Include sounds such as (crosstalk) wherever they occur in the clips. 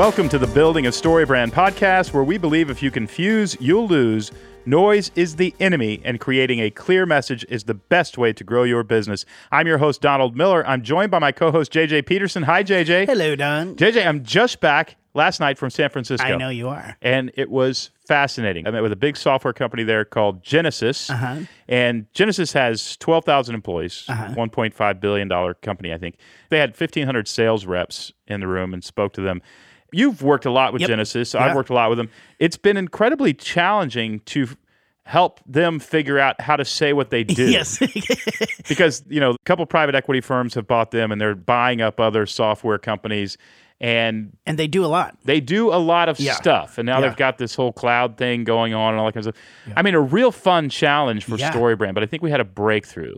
Welcome to the Building a Story Brand podcast, where we believe if you confuse, you'll lose. Noise is the enemy, and creating a clear message is the best way to grow your business. I'm your host, Donald Miller. I'm joined by my co host, JJ Peterson. Hi, JJ. Hello, Don. JJ, I'm just back last night from San Francisco. I know you are. And it was fascinating. I met with a big software company there called Genesys. Uh-huh. And Genesys has 12,000 employees, $1.5 billion company, I think. They had 1,500 sales reps in the room and spoke to them. You've worked a lot with Yep. Genesys. Yeah. I've worked a lot with them. It's been incredibly challenging to help them figure out how to say what they (laughs) do Yes. (laughs) because you know a couple private equity firms have bought them and they're buying up other software companies and and they do a lot. they do a lot of Yeah. stuff and now Yeah. they've got this whole cloud thing going on and all that kind of stuff i mean a real fun challenge for Yeah. storybrand but i think we had a breakthrough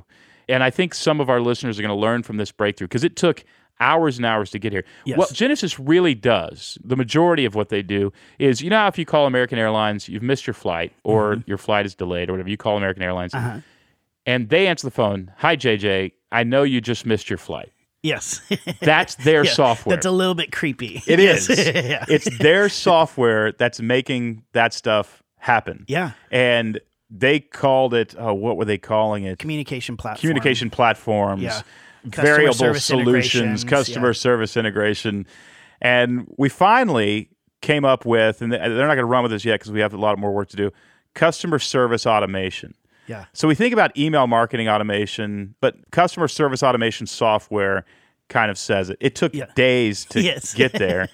and i think some of our listeners are going to learn from this breakthrough because it took hours and hours to get here Yes. what Genesys really does the majority of what they do is you know if you call american airlines you've missed your flight or Mm-hmm. your flight is delayed or whatever you call american airlines Uh-huh. and they answer the phone hi jj i know you just missed your flight Yes. (laughs) that's their Yeah, software That's a little bit creepy. it Yes. is. (laughs) yeah. It's their software that's making that stuff happen. Yeah. And they called it, oh, what were they calling it? Communication platform. Communication platforms, Yeah. Customer variable solutions, customer yeah. service integration. And we finally came up with, and they're not going to run with this yet because we have a lot more work to do, customer service automation. Yeah. So we think about email marketing automation, but customer service automation software kind of says it. It took Yeah. days to (laughs) Yes. get there.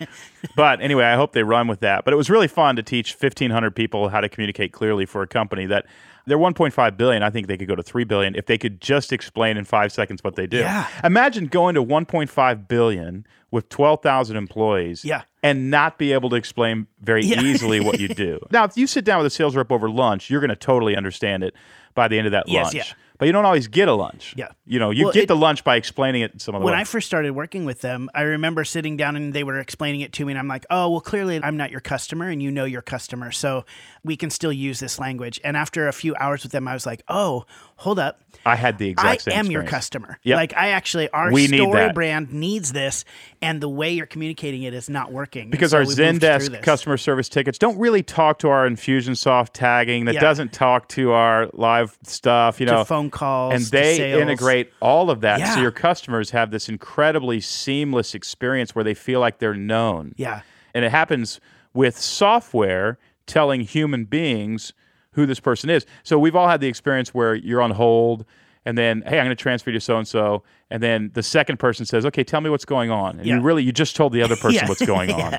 but anyway, I hope they run with that. But it was really fun to teach 1500 people how to communicate clearly for a company that they're 1.5 billion. I think they could go to 3 billion if they could just explain in 5 seconds what they do. Yeah. Imagine going to 1.5 billion with 12,000 employees Yeah. and not be able to explain very Yeah. easily what you (laughs) do. now, if you sit down with a sales rep over lunch, you're going to totally understand it by the end of that Yes, lunch. yeah. But you don't always get a lunch. Yeah. You know, you Well, get it- the lunch by explaining it in some other When way. I first started working with them, I remember sitting down and they were explaining it to me, and I'm like, "Oh, well, clearly I'm not your customer, and you know your customer, so we can still use this language." And after a few hours with them, I was like, "Oh, hold up, I had the exact I same I am your customer. Yep. Like I actually, our We story that. brand needs this, and the way you're communicating it is not working. Because so our Zendesk customer service tickets don't really talk to our Infusionsoft tagging. That Yeah. doesn't talk to our live stuff. You To know, phone calls, and they integrate all of that, so your customers have this incredibly seamless experience where they feel like they're known. Yeah. and it happens with software telling human beings who this person is. So we've all had the experience where you're on hold and then hey, I'm going to transfer you to so and so and then the second person says, "Okay, tell me what's going on." And you really you just told the other (laughs) person Yeah. what's going on.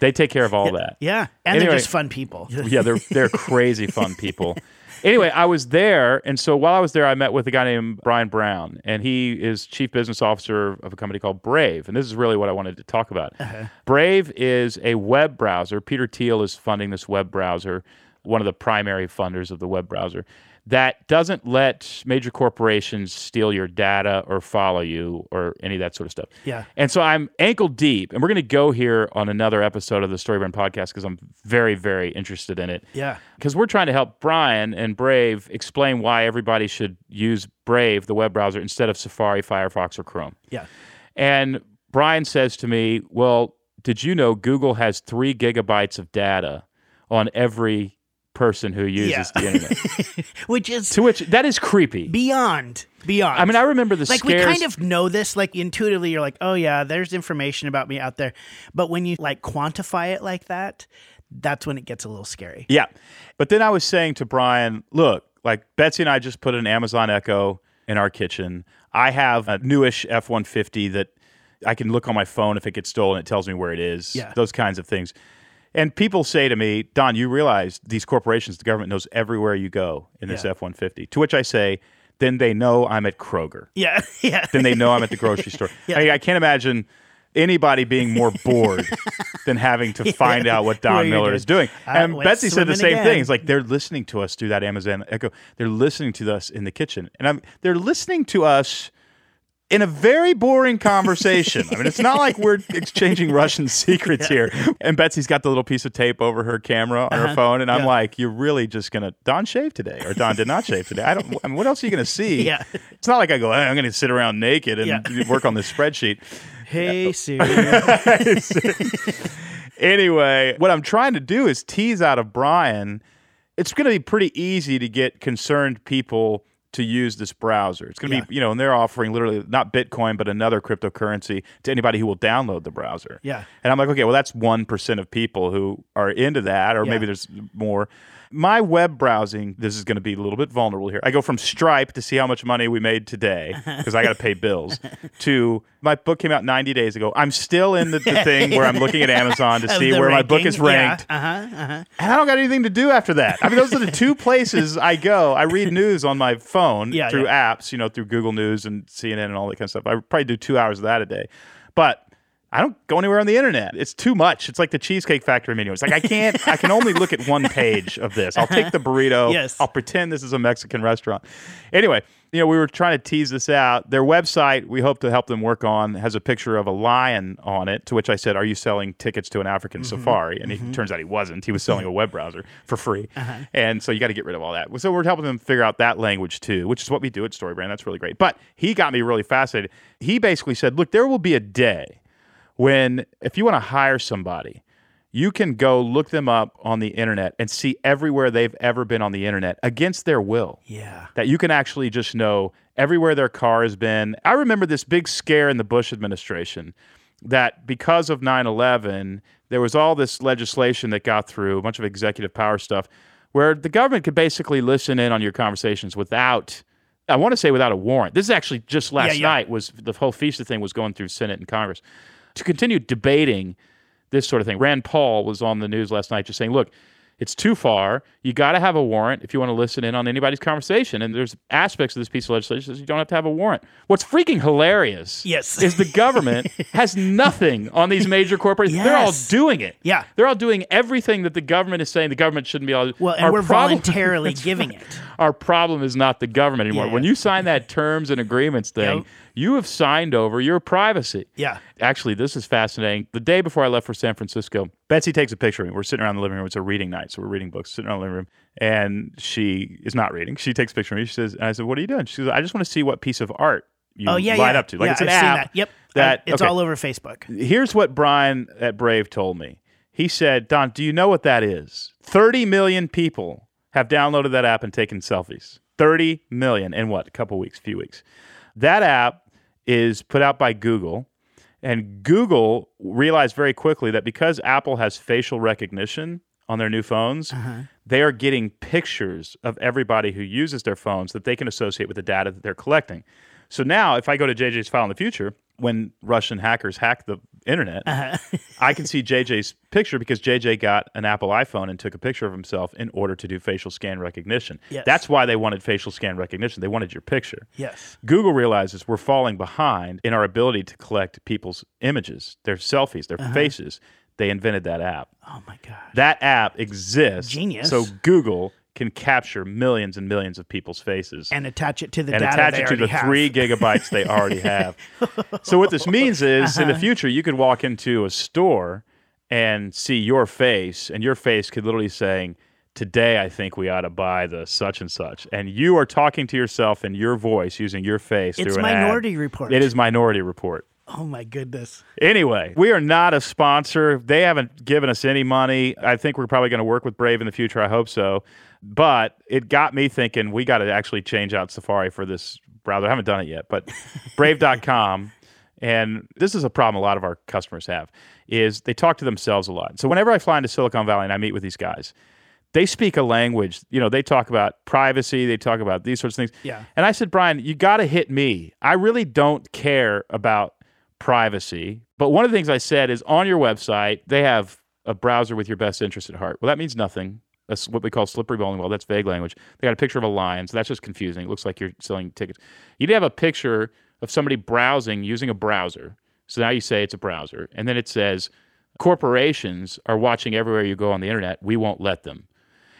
They take care of all that. Yeah, and Anyway. they're just fun people. Yeah, they're they're (laughs) crazy fun people. Anyway, I was there, and so while I was there, I met with a guy named Brian Brown, and he is chief business officer of a company called Brave, and this is really what I wanted to talk about. Uh-huh. Brave is a web browser. Peter Thiel is funding this web browser, one of the primary funders of the web browser. That doesn't let major corporations steal your data or follow you or any of that sort of stuff. Yeah. And so I'm ankle deep, and we're going to go here on another episode of the Storybrand podcast because I'm very, very interested in it. Yeah. Because we're trying to help Brian and Brave explain why everybody should use Brave, the web browser, instead of Safari, Firefox, or Chrome. Yeah. And Brian says to me, Well, did you know Google has three gigabytes of data on every person who uses Yeah. the internet? (laughs) Which is to which that is creepy. beyond beyond. I mean, I remember the like scares. we kind of know this like intuitively you're like oh yeah there's information about me out there but when you like quantify it like that that's when it gets a little scary Yeah. But then I was saying to Brian, look, like Betsy and I just put an Amazon Echo in our kitchen. I have a newish F 150 that I can look on my phone if it gets stolen, it tells me where it is, Yeah. those kinds of things. And people say to me, Don, you realize these corporations, the government knows everywhere you go in this Yeah. F 150. To which I say, then they know I'm at Kroger. yeah (laughs) yeah Then they know I'm at the grocery store. (laughs) Yeah. I, I can't imagine anybody being more bored (laughs) than having to find out what What Don you're Miller doing. is doing. I And Betsy said the same again. thing. It's like they're listening to us through that Amazon Echo. They're listening to us in the kitchen, and I'm they're listening to us in a very boring conversation. I mean, it's not like we're exchanging Russian secrets here. And Betsy's got the little piece of tape over her camera on her Uh-huh. phone, and I'm Yeah. like, "You're really just gonna Don shave today, or Don did not shave today? I don't. I mean, what else are you gonna see? Yeah. It's not like I go, hey, I'm gonna sit around naked and Yeah. (laughs) work on this spreadsheet. hey Siri (laughs) anyway, what I'm trying to do is tease out of Brian. It's going to be pretty easy to get concerned people to use this browser. It's going to Yeah. be, you know, and they're offering literally not Bitcoin, but another cryptocurrency to anybody who will download the browser. Yeah. And I'm like, okay, well, that's 1% of people who are into that, or Yeah. maybe there's more. My web browsing, this is going to be a little bit vulnerable here. I go from Stripe to see how much money we made today (laughs) because I got to pay bills to my book came out 90 days ago. I'm still in the, the thing where I'm looking at (laughs) Amazon to see where my book is ranking. Yeah. ranked. Uh-huh, uh-huh. And I don't got anything to do after that. I mean, those are the two places I go. I read news on my phone Yeah, through yeah. apps, you know, through Google News and CNN and all that kind of stuff. I probably do two hours of that a day. But I don't go anywhere on the internet. It's too much. It's like the Cheesecake Factory menu. It's like I can't. I can only look at (laughs) one page of this. I'll take the burrito. (laughs) Yes. I'll pretend this is a Mexican restaurant. Anyway, you know, we were trying to tease this out. Their website, we hope to help them work on, has a picture of a lion on it. To which I said, "Are you selling tickets to an African mm-hmm. safari?" And it mm-hmm. turns out he wasn't. He was selling a web browser for free. Uh-huh. And so you got to get rid of all that. So we're helping them figure out that language too, which is what we do at Storybrand. That's really great. But he got me really fascinated. He basically said, "Look, there will be a day." When if you want to hire somebody, you can go look them up on the internet and see everywhere they've ever been on the internet against their will. Yeah. That you can actually just know everywhere their car has been. I remember this big scare in the Bush administration that because of 9 11, there was all this legislation that got through, a bunch of executive power stuff, where the government could basically listen in on your conversations without. I want to say without a warrant. This is actually just last yeah. night was the whole FISA thing was going through Senate and Congress to continue debating this sort of thing. Rand Paul was on the news last night just saying, look, it's too far. You got to have a warrant if you want to listen in on anybody's conversation. And there's aspects of this piece of legislation that you don't have to have a warrant. What's freaking hilarious Yes. is the government (laughs) has nothing on these major corporations. They're all doing it. Yeah. They're all doing everything that the government is saying the government shouldn't be to. Well, and Our we're problem- voluntarily (laughs) giving it. our problem is not the government anymore. Yeah, When you sign that terms and agreements thing, Yep. You have signed over your privacy. Yeah. Actually, this is fascinating. The day before I left for San Francisco, Betsy takes a picture of me. We're sitting around the living room. It's a reading night, so we're reading books, sitting around the living room, and she is not reading. She takes a picture of me. She says, and I said, "What are you doing?" She says, "I just want to see what piece of art you Oh yeah, light yeah. up to. Like yeah, it's an I've app that. Yep. that I- it's okay. all over Facebook. Here's what Brian at Brave told me. He said, Don, do you know what that is? 30 million people have downloaded that app and taken selfies. 30 million in what? A couple weeks, few weeks. That app is put out by Google. And Google realized very quickly that because Apple has facial recognition on their new phones, uh-huh. they are getting pictures of everybody who uses their phones that they can associate with the data that they're collecting. So now, if I go to JJ's file in the future, when Russian hackers hack the internet, uh-huh. I can see JJ's picture because JJ got an Apple iPhone and took a picture of himself in order to do facial scan recognition. Yes. That's why they wanted facial scan recognition. They wanted your picture. Yes. Google realizes we're falling behind in our ability to collect people's images, their selfies, their uh-huh. faces. They invented that app. Oh my god. That app exists. Genius. So Google can capture millions and millions of people's faces And attach it to the and data attach it to the have. three gigabytes they already have. (laughs) so what this means is, in Uh-huh. the (laughs) future, you could walk into a store and see your face, and your face could literally saying, "Today, I think we ought to buy the such and such," and you are talking to yourself in your voice using your face It's through an ad. Minority Report. It is Minority Report. Oh my goodness. Anyway, we are not a sponsor. They haven't given us any money. I think we're probably going to work with Brave in the future. I hope so. But it got me thinking we got to actually change out Safari for this browser. I haven't done it yet, but (laughs) brave.com and this is a problem a lot of our customers have is they talk to themselves a lot. So whenever I fly into Silicon Valley and I meet with these guys, they speak a language, you know, they talk about privacy, they talk about these sorts of things. Yeah. And I said, Brian, you got to hit me. I really don't care about privacy. But one of the things I said is on your website, they have a browser with your best interest at heart. Well, that means nothing. That's what we call slippery bowling ball. That's vague language. They got a picture of a lion, so that's just confusing. It looks like you're selling tickets. You need to have a picture of somebody browsing using a browser. So now you say it's a browser. And then it says, corporations are watching everywhere you go on the internet. We won't let them.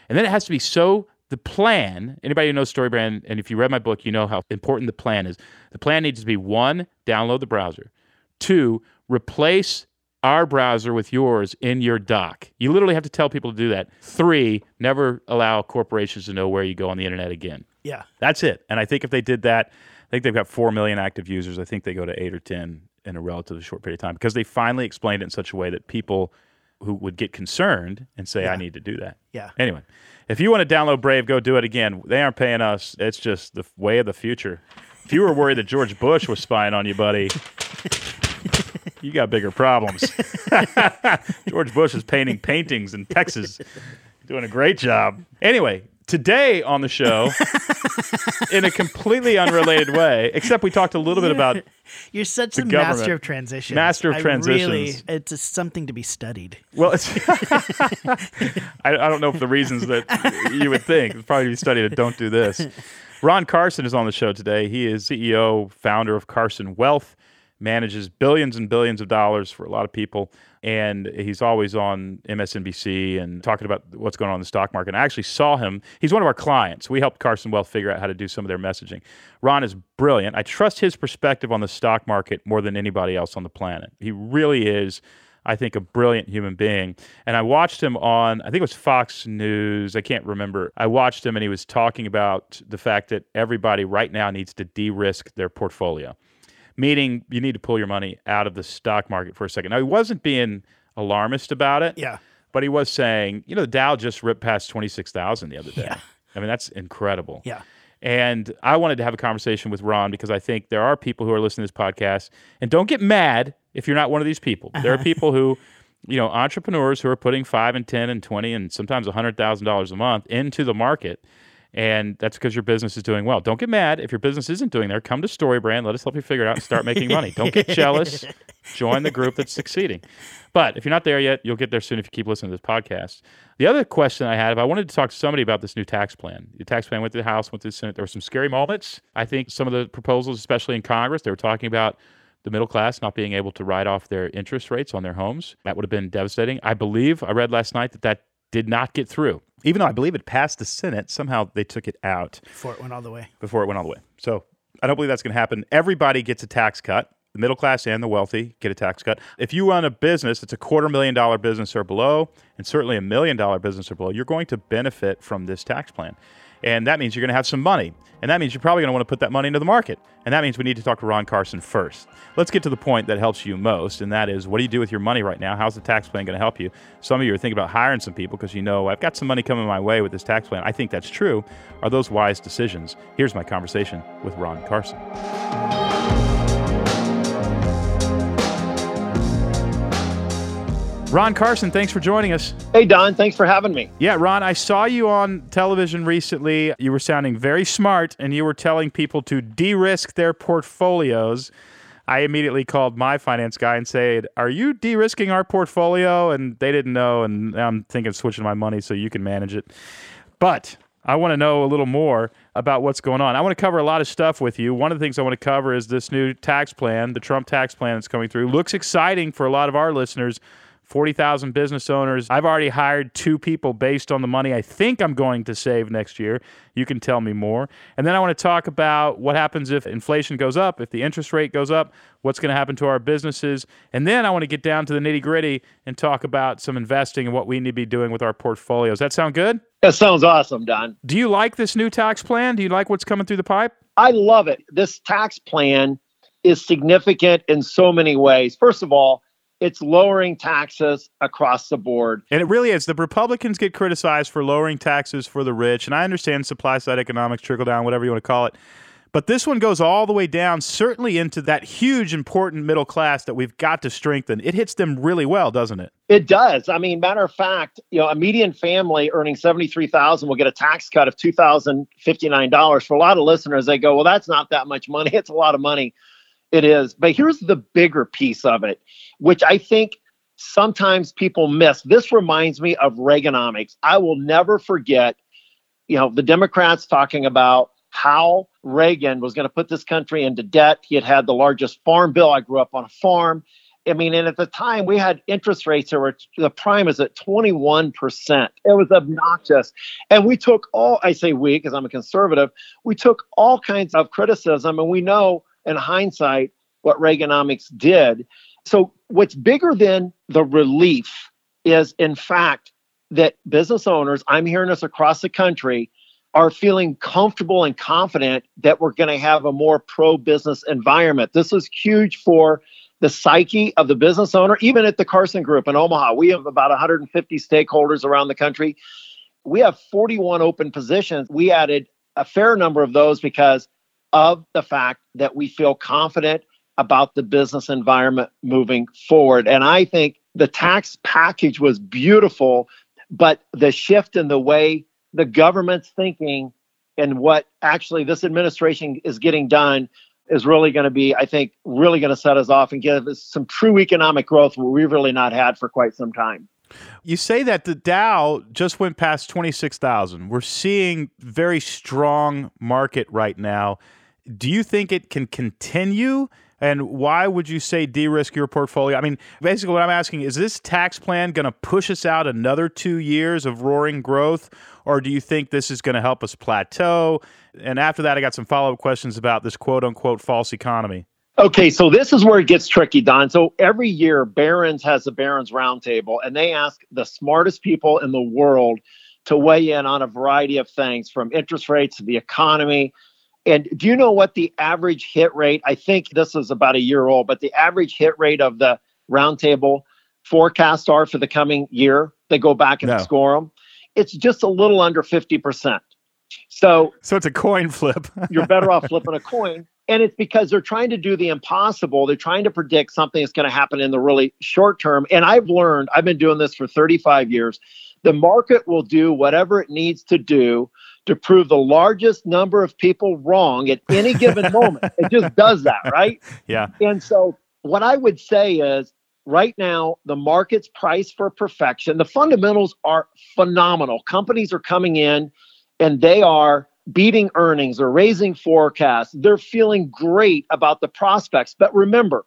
And then it has to be so the plan, anybody who knows Storybrand, and if you read my book, you know how important the plan is. The plan needs to be one, download the browser. Two, replace our browser with yours in your dock. You literally have to tell people to do that. Three, never allow corporations to know where you go on the internet again. Yeah. That's it. And I think if they did that, I think they've got 4 million active users. I think they go to 8 or 10 in a relatively short period of time because they finally explained it in such a way that people who would get concerned and say, I need to do that. Yeah. Anyway, if you want to download Brave, go do it again. They aren't paying us. It's just the way of the future. If you were worried that George Bush was spying on you, buddy, you got bigger problems. (laughs) (laughs) George Bush is painting paintings in Texas, doing a great job. Anyway, today on the show, (laughs) in a completely unrelated way, except we talked a little bit about You're such The a master of transitions. Master of I transitions. Really, it's just something to be studied. Well, it's I, I don't know if the reasons that you would think it's probably be studied. at Don't do this. Ron Carson is on the show today. He is CEO, founder of Carson Wealth, manages billions and billions of dollars for a lot of people, and he's always on MSNBC and talking about what's going on in the stock market. And I actually saw him. He's one of our clients. We helped Carson Wealth figure out how to do some of their messaging. Ron is brilliant. I trust his perspective on the stock market more than anybody else on the planet. He really is. I think, a brilliant human being. And I watched him on, I think it was Fox News. I can't remember. I watched him and he was talking about the fact that everybody right now needs to de risk their portfolio, meaning you need to pull your money out of the stock market for a second. Now, he wasn't being alarmist about it, Yeah. but he was saying, you know, the Dow just ripped past 26,000 the other day. Yeah. I mean, that's incredible. Yeah. And I wanted to have a conversation with Ron because I think there are people who are listening to this podcast. And don't get mad if you're not one of these people. There are uh-huh. people who, you know, entrepreneurs who are putting five and 10 and 20 and sometimes a $100,000 a month into the market. And that's because your business is doing well. Don't get mad if your business isn't doing there. Come to StoryBrand. Let us help you figure it out and start making money. Don't get (laughs) jealous. Join the group that's succeeding. But if you're not there yet, you'll get there soon if you keep listening to this podcast. The other question I had, if I wanted to talk to somebody about this new tax plan, the tax plan went to the House, went to the Senate. There were some scary moments. I think some of the proposals, especially in Congress, they were talking about the middle class not being able to write off their interest rates on their homes. That would have been devastating. I believe I read last night that that did not get through. Even though I believe it passed the Senate, somehow they took it out Before it went all the way. before it went all the way. So I don't believe that's going to happen. Everybody gets a tax cut. The middle class and the wealthy get a tax cut. If you run a business that's a quarter million dollar business or below, and certainly a million dollar business or below, you're going to benefit from this tax plan. And that means you're going to have some money. And that means you're probably going to want to put that money into the market. And that means we need to talk to Ron Carson first. Let's get to the point that helps you most, and that is what do you do with your money right now? How's the tax plan going to help you? Some of you are thinking about hiring some people because you know, I've got some money coming my way with this tax plan. I think that's true. Are those wise decisions? Here's my conversation with Ron Carson. Ron Carson, thanks for joining us. Hey, Don, thanks for having me. Yeah, Ron, I saw you on television recently. You were sounding very smart and you were telling people to de risk their portfolios. I immediately called my finance guy and said, Are you de risking our portfolio? And they didn't know. And I'm thinking of switching my money so you can manage it. But I want to know a little more about what's going on. I want to cover a lot of stuff with you. One of the things I want to cover is this new tax plan, the Trump tax plan that's coming through. Looks exciting for a lot of our listeners. 40,000 business owners. I've already hired two people based on the money I think I'm going to save next year. You can tell me more. And then I want to talk about what happens if inflation goes up, if the interest rate goes up, what's going to happen to our businesses. And then I want to get down to the nitty gritty and talk about some investing and what we need to be doing with our portfolios. That sound good? That sounds awesome, Don. Do you like this new tax plan? Do you like what's coming through the pipe? I love it. This tax plan is significant in so many ways. First of all, it's lowering taxes across the board. And it really is. The Republicans get criticized for lowering taxes for the rich. And I understand supply side economics, trickle down, whatever you want to call it. But this one goes all the way down, certainly into that huge, important middle class that we've got to strengthen. It hits them really well, doesn't it? It does. I mean, matter of fact, you know, a median family earning seventy-three thousand will get a tax cut of two thousand fifty-nine dollars. For a lot of listeners, they go, "Well, that's not that much money. (laughs) It's a lot of money." It is. But here's the bigger piece of it, which I think sometimes people miss. This reminds me of Reaganomics. I will never forget, you know, the Democrats talking about how Reagan was going to put this country into debt. He had had the largest farm bill. I grew up on a farm. I mean, and at the time we had interest rates that were the prime is at 21%. It was obnoxious. And we took all, I say we because I'm a conservative, we took all kinds of criticism. And we know in hindsight what Reaganomics did. So, what's bigger than the relief is, in fact, that business owners, I'm hearing this across the country, are feeling comfortable and confident that we're going to have a more pro business environment. This is huge for the psyche of the business owner, even at the Carson Group in Omaha. We have about 150 stakeholders around the country. We have 41 open positions. We added a fair number of those because of the fact that we feel confident about the business environment moving forward. And I think the tax package was beautiful, but the shift in the way the government's thinking and what actually this administration is getting done is really going to be, I think, really going to set us off and give us some true economic growth we've really not had for quite some time. You say that the Dow just went past 26,000. We're seeing very strong market right now. Do you think it can continue? And why would you say de risk your portfolio? I mean, basically, what I'm asking is this tax plan going to push us out another two years of roaring growth? Or do you think this is going to help us plateau? And after that, I got some follow up questions about this quote unquote false economy. Okay, so this is where it gets tricky, Don. So every year, Barron's has a Barron's Roundtable, and they ask the smartest people in the world to weigh in on a variety of things from interest rates to the economy. And do you know what the average hit rate? I think this is about a year old, but the average hit rate of the roundtable forecasts are for the coming year. They go back and no. score them. It's just a little under 50%. So, so it's a coin flip. (laughs) you're better off flipping a coin. And it's because they're trying to do the impossible. They're trying to predict something that's going to happen in the really short term. And I've learned, I've been doing this for 35 years. The market will do whatever it needs to do to prove the largest number of people wrong at any given (laughs) moment. It just does that, right? Yeah. And so, what I would say is right now, the market's price for perfection. The fundamentals are phenomenal. Companies are coming in and they are beating earnings or raising forecasts. They're feeling great about the prospects. But remember,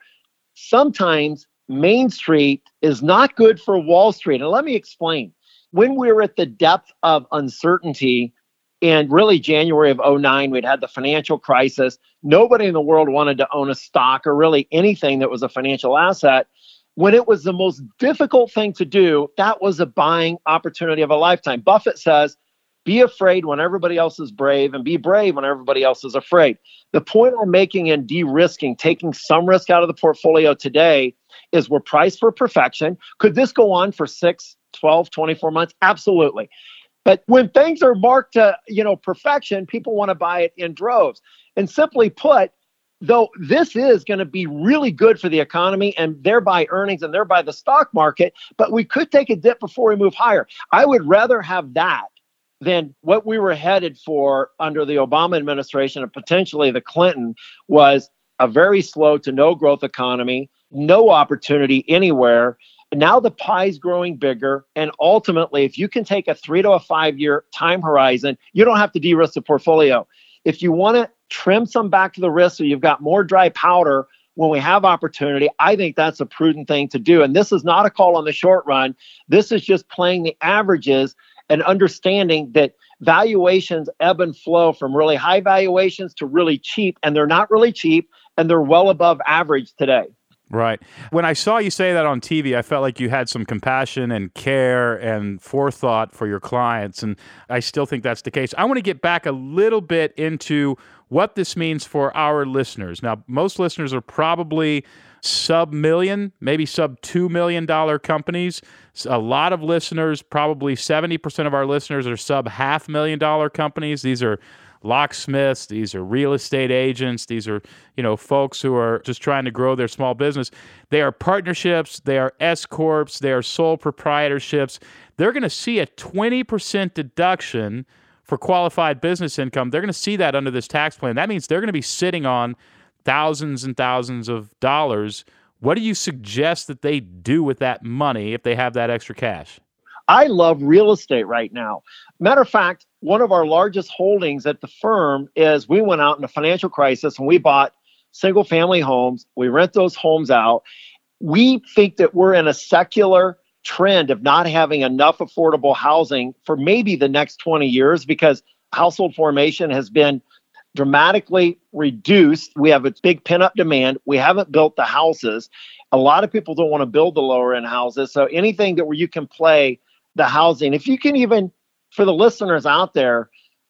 sometimes Main Street is not good for Wall Street. And let me explain. When we were at the depth of uncertainty, and really January of 09, we'd had the financial crisis. Nobody in the world wanted to own a stock or really anything that was a financial asset. When it was the most difficult thing to do, that was a buying opportunity of a lifetime. Buffett says, be afraid when everybody else is brave and be brave when everybody else is afraid. The point I'm making in de risking, taking some risk out of the portfolio today, is we're priced for perfection. Could this go on for six, 12, 24 months? Absolutely. But when things are marked to, you know, perfection, people want to buy it in droves. And simply put, though this is going to be really good for the economy and thereby earnings and thereby the stock market, but we could take a dip before we move higher. I would rather have that than what we were headed for under the Obama administration and potentially the Clinton was a very slow to no growth economy, no opportunity anywhere. Now the pie's growing bigger. And ultimately, if you can take a three to a five year time horizon, you don't have to de risk the portfolio. If you want to trim some back to the risk so you've got more dry powder when we have opportunity, I think that's a prudent thing to do. And this is not a call on the short run. This is just playing the averages and understanding that valuations ebb and flow from really high valuations to really cheap, and they're not really cheap, and they're well above average today. Right. When I saw you say that on TV, I felt like you had some compassion and care and forethought for your clients. And I still think that's the case. I want to get back a little bit into what this means for our listeners. Now, most listeners are probably sub million, maybe sub $2 million companies. A lot of listeners, probably 70% of our listeners, are sub half million dollar companies. These are locksmiths these are real estate agents these are you know folks who are just trying to grow their small business they are partnerships they are s corps they are sole proprietorships they're going to see a 20% deduction for qualified business income they're going to see that under this tax plan that means they're going to be sitting on thousands and thousands of dollars. What do you suggest that they do with that money if they have that extra cash? I love real estate right now. Matter of fact, one of our largest holdings at the firm is we went out in a financial crisis and we bought single family homes. We rent those homes out. We think that we're in a secular trend of not having enough affordable housing for maybe the next 20 years because household formation has been dramatically reduced. We have a big pin up demand. We haven't built the houses. A lot of people don't want to build the lower end houses. So anything that where you can play the housing, if you can even for the listeners out there,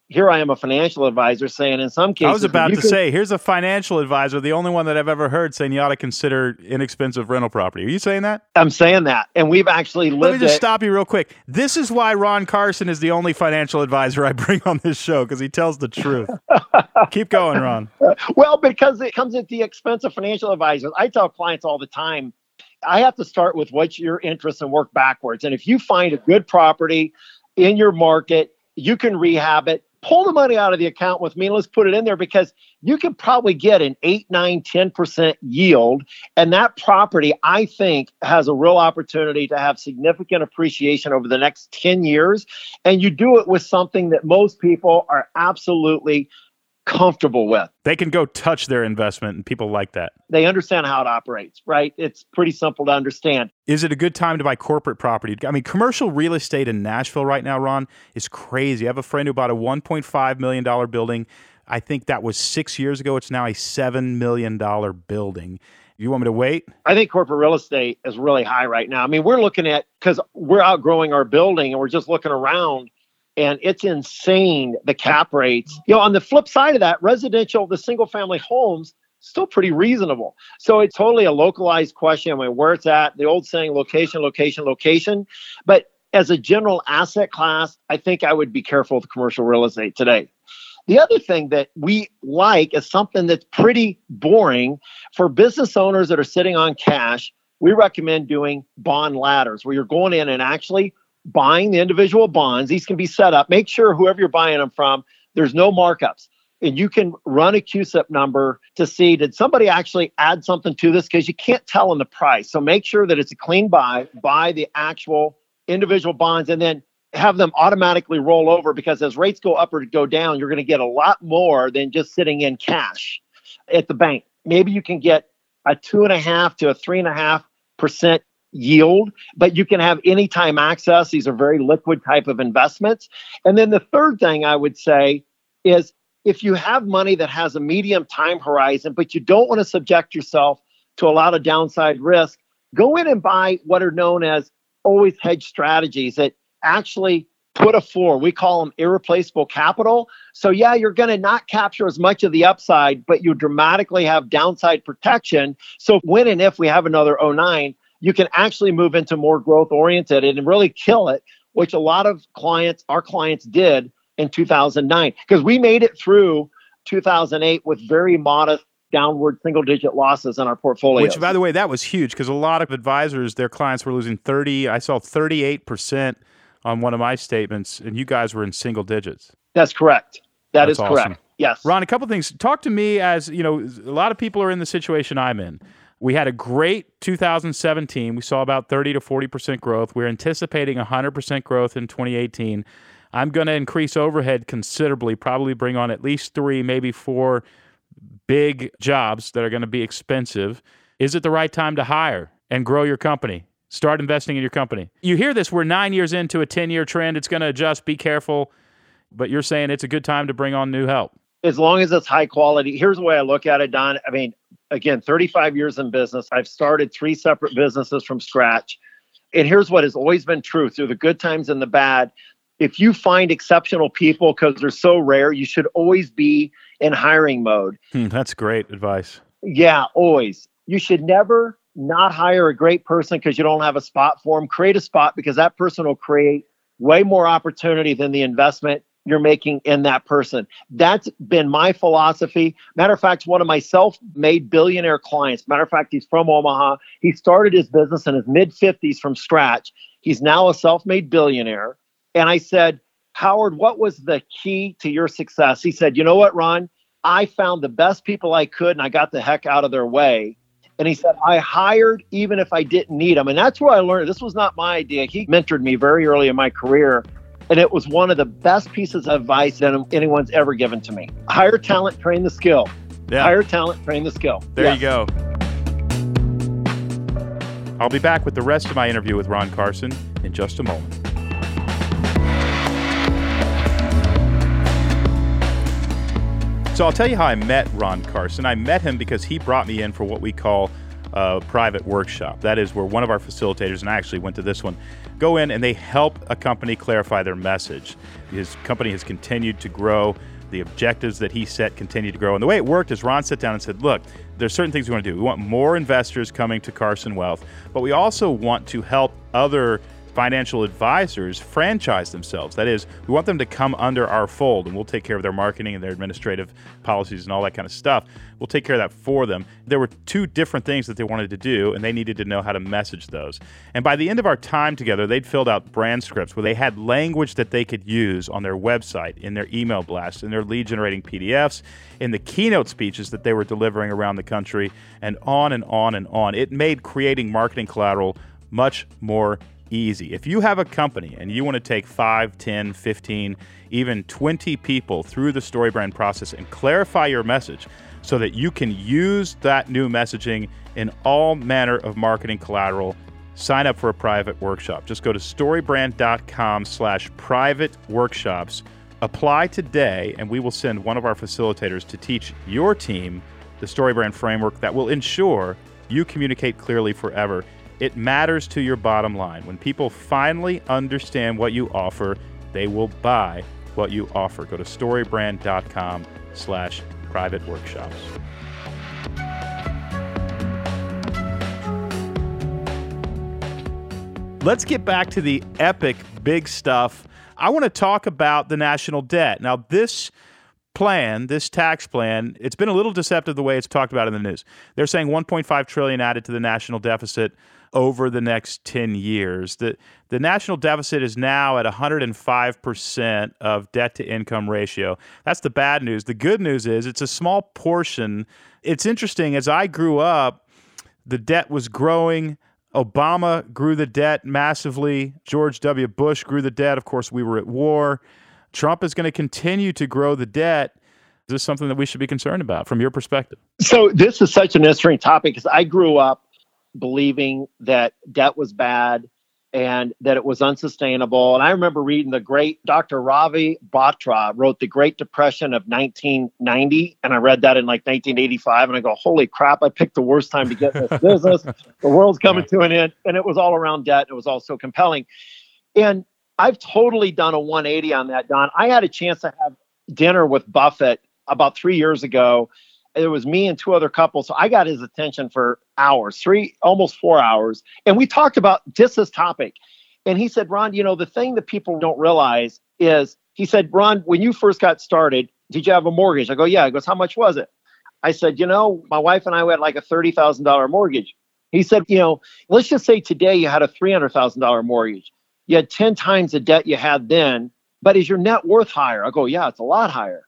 here I am, a financial advisor, saying in some cases. I was about to can, say, here's a financial advisor, the only one that I've ever heard saying you ought to consider inexpensive rental property. Are you saying that? I'm saying that, and we've actually lived. Let me just it. stop you real quick. This is why Ron Carson is the only financial advisor I bring on this show because he tells the truth. (laughs) Keep going, Ron. Well, because it comes at the expense of financial advisors. I tell clients all the time. I have to start with what's your interest and work backwards. And if you find a good property in your market, you can rehab it. Pull the money out of the account with me let's put it in there because you can probably get an 8 9 10% yield. And that property i think has a real opportunity to have significant appreciation over the next 10 years. And you do it with something that most people are absolutely comfortable with. They can go touch their investment and people like that. They understand how it operates, right? It's pretty simple to understand. Is it a good time to buy corporate property? I mean, commercial real estate in Nashville right now, Ron, is crazy. I have a friend who bought a $1.5 million building. I think that was six years ago. It's now a $7 million building. Do you want me to wait? I think corporate real estate is really high right now. I mean, we're looking at because we're outgrowing our building and we're just looking around and it's insane the cap rates. You know, on the flip side of that, residential, the single family homes, still pretty reasonable. So it's totally a localized question. I mean, where it's at, the old saying, location, location, location. But as a general asset class, I think I would be careful with commercial real estate today. The other thing that we like is something that's pretty boring for business owners that are sitting on cash. We recommend doing bond ladders where you're going in and actually buying the individual bonds. These can be set up. Make sure whoever you're buying them from, there's no markups. And you can run a CUSIP number to see did somebody actually add something to this because you can't tell in the price. So make sure that it's a clean buy, buy the actual individual bonds, and then have them automatically roll over because as rates go up or go down, you're going to get a lot more than just sitting in cash at the bank. Maybe you can get a two and a half to a three and a half percent yield, but you can have anytime access. These are very liquid type of investments. And then the third thing I would say is if you have money that has a medium time horizon, but you don't want to subject yourself to a lot of downside risk, go in and buy what are known as always hedge strategies that actually put a floor. We call them irreplaceable capital. So, yeah, you're going to not capture as much of the upside, but you dramatically have downside protection. So, when and if we have another 09, you can actually move into more growth oriented and really kill it, which a lot of clients, our clients did in 2009, because we made it through 2008 with very modest downward single digit losses in our portfolio. Which, by the way, that was huge because a lot of advisors, their clients were losing 30, I saw 38% on one of my statements, and you guys were in single digits. That's correct. That That's is awesome. correct. Yes. Ron, a couple of things. Talk to me as, you know, a lot of people are in the situation I'm in. We had a great 2017. We saw about 30 to 40% growth. We're anticipating 100% growth in 2018. I'm going to increase overhead considerably, probably bring on at least three, maybe four big jobs that are going to be expensive. Is it the right time to hire and grow your company? Start investing in your company. You hear this, we're nine years into a 10 year trend. It's going to adjust. Be careful. But you're saying it's a good time to bring on new help. As long as it's high quality. Here's the way I look at it, Don. I mean, again, 35 years in business. I've started three separate businesses from scratch. And here's what has always been true through the good times and the bad. If you find exceptional people because they're so rare, you should always be in hiring mode. Hmm, that's great advice. Yeah, always. You should never not hire a great person because you don't have a spot for them. Create a spot because that person will create way more opportunity than the investment you're making in that person. That's been my philosophy. Matter of fact, one of my self made billionaire clients, matter of fact, he's from Omaha. He started his business in his mid 50s from scratch. He's now a self made billionaire. And I said, Howard, what was the key to your success? He said, You know what, Ron? I found the best people I could and I got the heck out of their way. And he said, I hired even if I didn't need them. And that's where I learned this was not my idea. He mentored me very early in my career. And it was one of the best pieces of advice that anyone's ever given to me. Hire talent, train the skill. Yeah. Hire talent, train the skill. There Yes. you go. I'll be back with the rest of my interview with Ron Carson in just a moment. So I'll tell you how I met Ron Carson. I met him because he brought me in for what we call a private workshop. That is where one of our facilitators, and I actually went to this one, go in and they help a company clarify their message. His company has continued to grow. The objectives that he set continue to grow. And the way it worked is Ron sat down and said, Look, there's certain things we want to do. We want more investors coming to Carson Wealth, but we also want to help other financial advisors franchise themselves. That is, we want them to come under our fold and we'll take care of their marketing and their administrative policies and all that kind of stuff. We'll take care of that for them. There were two different things that they wanted to do, and they needed to know how to message those. And by the end of our time together, they'd filled out brand scripts where they had language that they could use on their website, in their email blasts, in their lead generating PDFs, in the keynote speeches that they were delivering around the country, and on and on and on. It made creating marketing collateral much more easy. If you have a company and you want to take 5, 10, 15, even 20 people through the StoryBrand process and clarify your message so that you can use that new messaging in all manner of marketing collateral, sign up for a private workshop. Just go to storybrand.com slash private workshops. Apply today, and we will send one of our facilitators to teach your team the StoryBrand framework that will ensure you communicate clearly forever it matters to your bottom line. When people finally understand what you offer, they will buy what you offer. Go to storybrand.com slash private workshops. Let's get back to the epic big stuff. I want to talk about the national debt. Now, this plan, this tax plan, it's been a little deceptive the way it's talked about in the news. They're saying 1.5 trillion added to the national deficit over the next 10 years. The, the national deficit is now at 105% of debt to income ratio. That's the bad news. The good news is it's a small portion. It's interesting, as I grew up, the debt was growing. Obama grew the debt massively. George W. Bush grew the debt. Of course, we were at war. Trump is going to continue to grow the debt. Is this something that we should be concerned about from your perspective? So, this is such an interesting topic because I grew up believing that debt was bad and that it was unsustainable. And I remember reading the great Dr. Ravi Batra wrote The Great Depression of 1990. And I read that in like 1985. And I go, holy crap, I picked the worst time to get in this (laughs) business. the world's coming to an end. And it was all around debt. It was all so compelling. And I've totally done a 180 on that, Don. I had a chance to have dinner with Buffett about three years ago it was me and two other couples. So I got his attention for hours, three, almost four hours. And we talked about just this topic. And he said, Ron, you know, the thing that people don't realize is he said, Ron, when you first got started, did you have a mortgage? I go, yeah. He goes, how much was it? I said, you know, my wife and I had like a $30,000 mortgage. He said, you know, let's just say today you had a $300,000 mortgage. You had 10 times the debt you had then, but is your net worth higher? I go, yeah, it's a lot higher.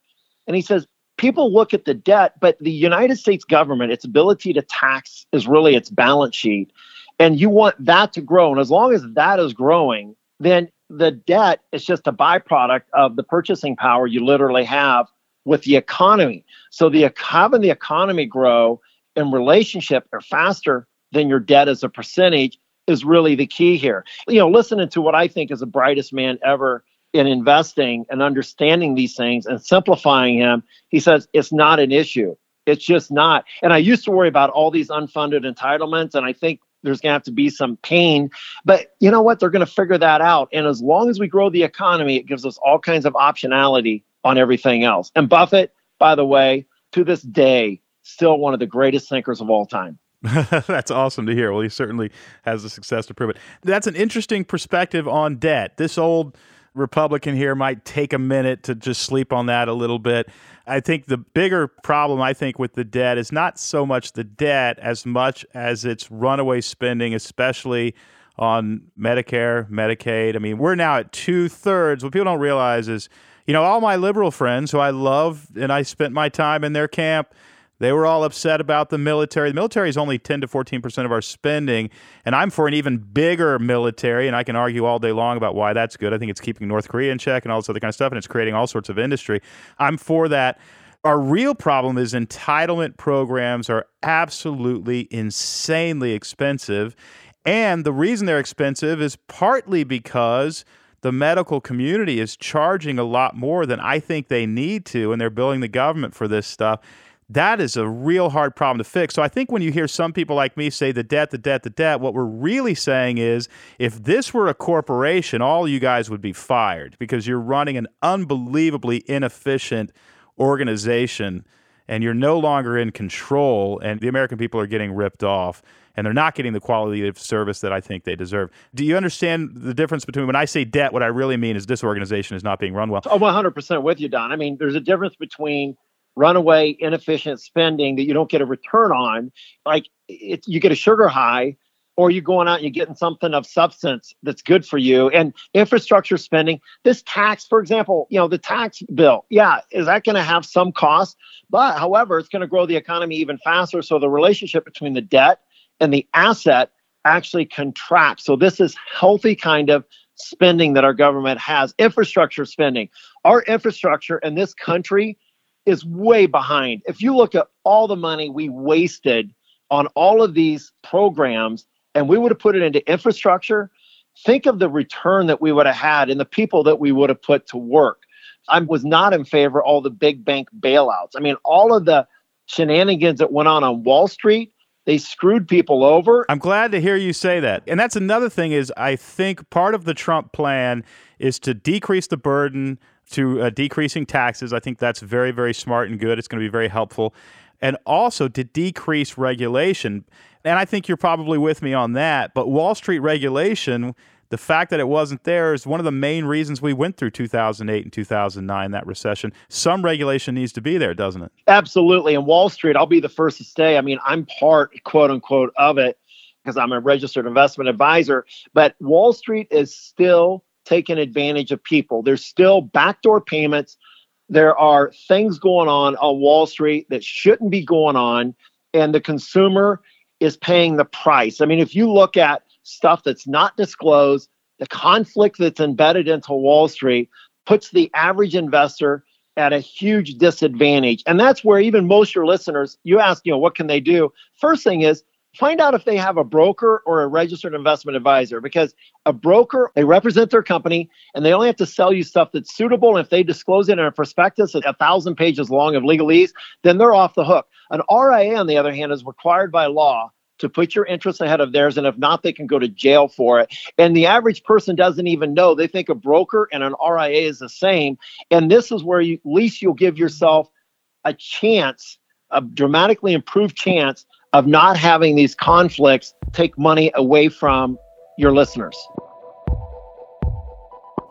And he says, people look at the debt, but the United States government, its ability to tax is really its balance sheet. And you want that to grow. And as long as that is growing, then the debt is just a byproduct of the purchasing power you literally have with the economy. So the having the economy grow in relationship or faster than your debt as a percentage is really the key here. You know, listening to what I think is the brightest man ever in investing and understanding these things and simplifying him, he says it's not an issue. It's just not. And I used to worry about all these unfunded entitlements, and I think there's going to have to be some pain. But you know what? They're going to figure that out. And as long as we grow the economy, it gives us all kinds of optionality on everything else. And Buffett, by the way, to this day, still one of the greatest thinkers of all time. (laughs) That's awesome to hear. Well, he certainly has the success to prove it. That's an interesting perspective on debt. This old Republican here might take a minute to just sleep on that a little bit. I think the bigger problem, I think, with the debt is not so much the debt as much as its runaway spending, especially on Medicare, Medicaid. I mean, we're now at two thirds. What people don't realize is, you know, all my liberal friends who I love and I spent my time in their camp they were all upset about the military. The military is only 10 to 14% of our spending, and I'm for an even bigger military, and I can argue all day long about why that's good. I think it's keeping North Korea in check and all this other kind of stuff, and it's creating all sorts of industry. I'm for that. Our real problem is entitlement programs are absolutely insanely expensive. And the reason they're expensive is partly because the medical community is charging a lot more than I think they need to, and they're billing the government for this stuff that is a real hard problem to fix. So I think when you hear some people like me say the debt, the debt, the debt, what we're really saying is if this were a corporation, all you guys would be fired because you're running an unbelievably inefficient organization and you're no longer in control and the American people are getting ripped off and they're not getting the quality of service that I think they deserve. Do you understand the difference between when I say debt, what I really mean is this organization is not being run well? Oh, 100% with you, Don. I mean, there's a difference between runaway inefficient spending that you don't get a return on. Like it, you get a sugar high or you're going out and you're getting something of substance that's good for you. And infrastructure spending this tax for example you know the tax bill yeah is that going to have some cost? But however it's going to grow the economy even faster so the relationship between the debt and the asset actually contracts. So this is healthy kind of spending that our government has infrastructure spending. Our infrastructure in this country is way behind. If you look at all the money we wasted on all of these programs and we would have put it into infrastructure, think of the return that we would have had and the people that we would have put to work. I was not in favor of all the big bank bailouts. I mean, all of the shenanigans that went on on Wall Street, they screwed people over. I'm glad to hear you say that. And that's another thing is I think part of the Trump plan is to decrease the burden to uh, decreasing taxes. I think that's very, very smart and good. It's going to be very helpful. And also to decrease regulation. And I think you're probably with me on that. But Wall Street regulation, the fact that it wasn't there is one of the main reasons we went through 2008 and 2009, that recession. Some regulation needs to be there, doesn't it? Absolutely. And Wall Street, I'll be the first to say, I mean, I'm part, quote unquote, of it because I'm a registered investment advisor. But Wall Street is still taking advantage of people. There's still backdoor payments. There are things going on on Wall Street that shouldn't be going on, and the consumer is paying the price. I mean, if you look at stuff that's not disclosed, the conflict that's embedded into Wall Street puts the average investor at a huge disadvantage. And that's where even most of your listeners, you ask, you know, what can they do? First thing is find out if they have a broker or a registered investment advisor because a broker they represent their company and they only have to sell you stuff that's suitable and if they disclose it in a prospectus a thousand pages long of legalese then they're off the hook. An ria on the other hand is required by law to put your interests ahead of theirs and if not they can go to jail for it. And the average person doesn't even know. They think a broker and an ria is the same and this is where you at least you'll give yourself a chance a dramatically improved chance of not having these conflicts take money away from your listeners.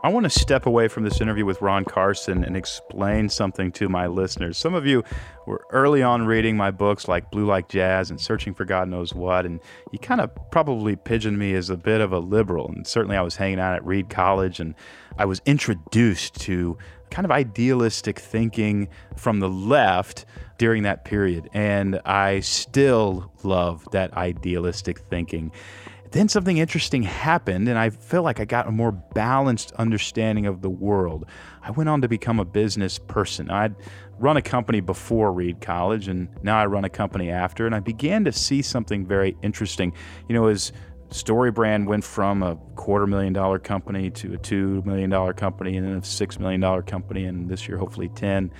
I want to step away from this interview with Ron Carson and explain something to my listeners. Some of you were early on reading my books like Blue Like Jazz and Searching for God Knows What, and you kind of probably pigeoned me as a bit of a liberal. And certainly I was hanging out at Reed College and I was introduced to kind of idealistic thinking from the left during that period. And I still love that idealistic thinking. Then something interesting happened, and I feel like I got a more balanced understanding of the world. I went on to become a business person. I'd run a company before Reed College, and now I run a company after, and I began to see something very interesting. You know, as StoryBrand went from a quarter million dollar company to a two million dollar company, and then a six million dollar company, and this year, hopefully, 10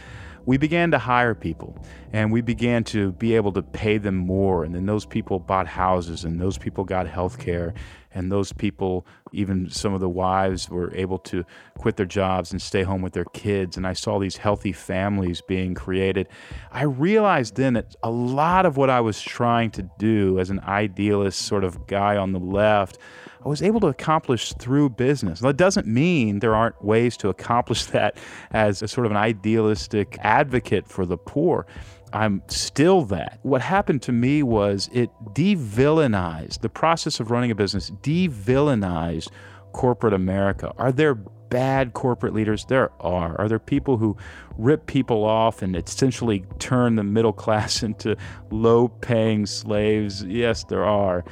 we began to hire people and we began to be able to pay them more. And then those people bought houses and those people got health care. And those people, even some of the wives, were able to quit their jobs and stay home with their kids. And I saw these healthy families being created. I realized then that a lot of what I was trying to do as an idealist sort of guy on the left I was able to accomplish through business. That doesn't mean there aren't ways to accomplish (laughs) that as a sort of an idealistic advocate for the poor. I'm still that. What happened to me was it de-villainized the process of running a business, de-villainized corporate America. Are there bad corporate leaders? There are. Are there people who rip people off and essentially turn the middle (laughs) class into low paying slaves? Yes, there are.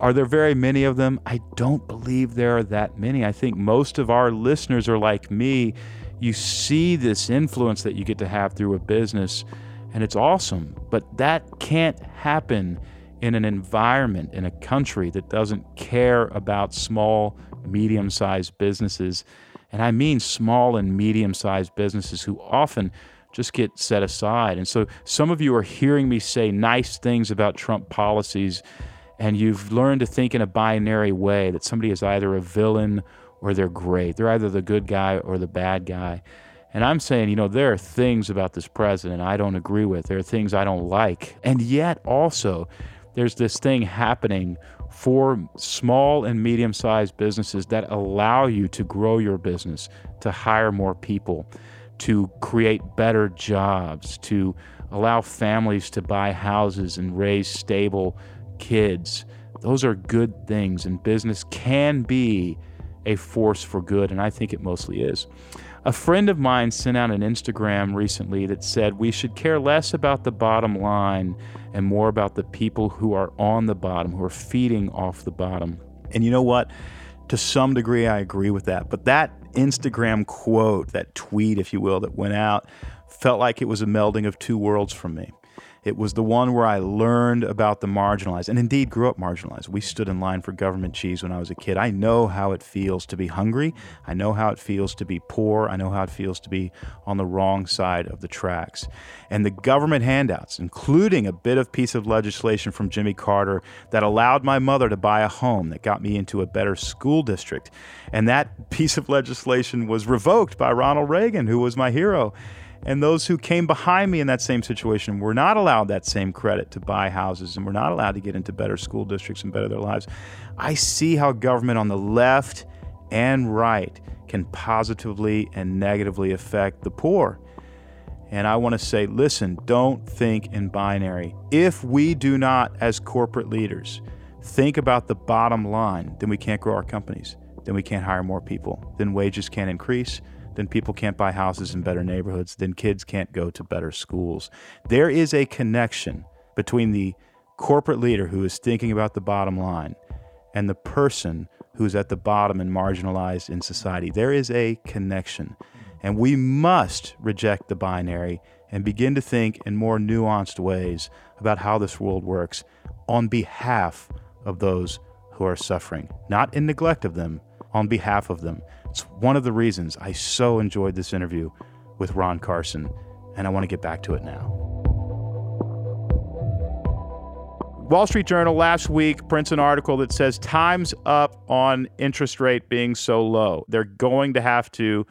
Are there very many of them? I don't believe there are that many. I think most of our listeners are like me. You see this influence that you get to have through a business, and it's awesome. But that can't happen in an environment, in a country that doesn't care about small, medium sized businesses. And I mean small and medium sized businesses who often just get set aside. And so some of you are hearing me say nice things about Trump policies, and you've learned to think in a binary way that somebody is either a villain or they're great. They're either the good guy or the bad guy. And I'm saying, you know, there are things about this president I don't agree with. There are things I don't like. And yet also, there's this thing happening for small and medium sized businesses that allow you to grow your business, to hire more people, to create better jobs, to allow families to buy houses and raise stable kids. Those are good things, and business can be a force for good, and I think it mostly is. A friend of mine sent out an Instagram recently that said we should care less about the bottom line and more about the people who are on the bottom, who are feeding off the bottom. And you know what? To some degree, I agree with that. But that Instagram quote, that tweet, if you will, that went out, felt like it was a melding of two worlds for me. It was the one where I learned about the marginalized and indeed grew up marginalized. We stood in line for government cheese when I was a kid. I know how it feels to be hungry. I know how it feels to be poor. I know how it feels to be on the wrong side of the tracks. And the government handouts, including a bit of piece of legislation from Jimmy Carter that allowed my mother to buy a home that got me into a better school district. And that piece of legislation was revoked by Ronald Reagan, who was my hero. And those who came behind me in that same situation were not allowed that same credit to buy houses and were not allowed to get into better school districts and better their lives. I see how government on the left and right can positively and negatively affect the poor. And I want to say, listen, don't think in binary. If we do not, as corporate leaders, think about the bottom line, then we can't grow our companies. Then we can't hire more people. Then wages can't increase then people can't buy houses in better neighborhoods, then kids can't go to better schools. There is a connection between the corporate leader who is thinking about the bottom line and the person who's at the bottom and marginalized in society. There is a connection. And we must reject the binary and begin to think in more nuanced ways about how this world works on behalf of those who are suffering, not in neglect of them, on behalf of them. It's one of the reasons I so enjoyed this interview with Ron Carson, and I want to get back to it now. Wall Street Journal last week prints an article that says time's up on interest rate being so low. They're going to have to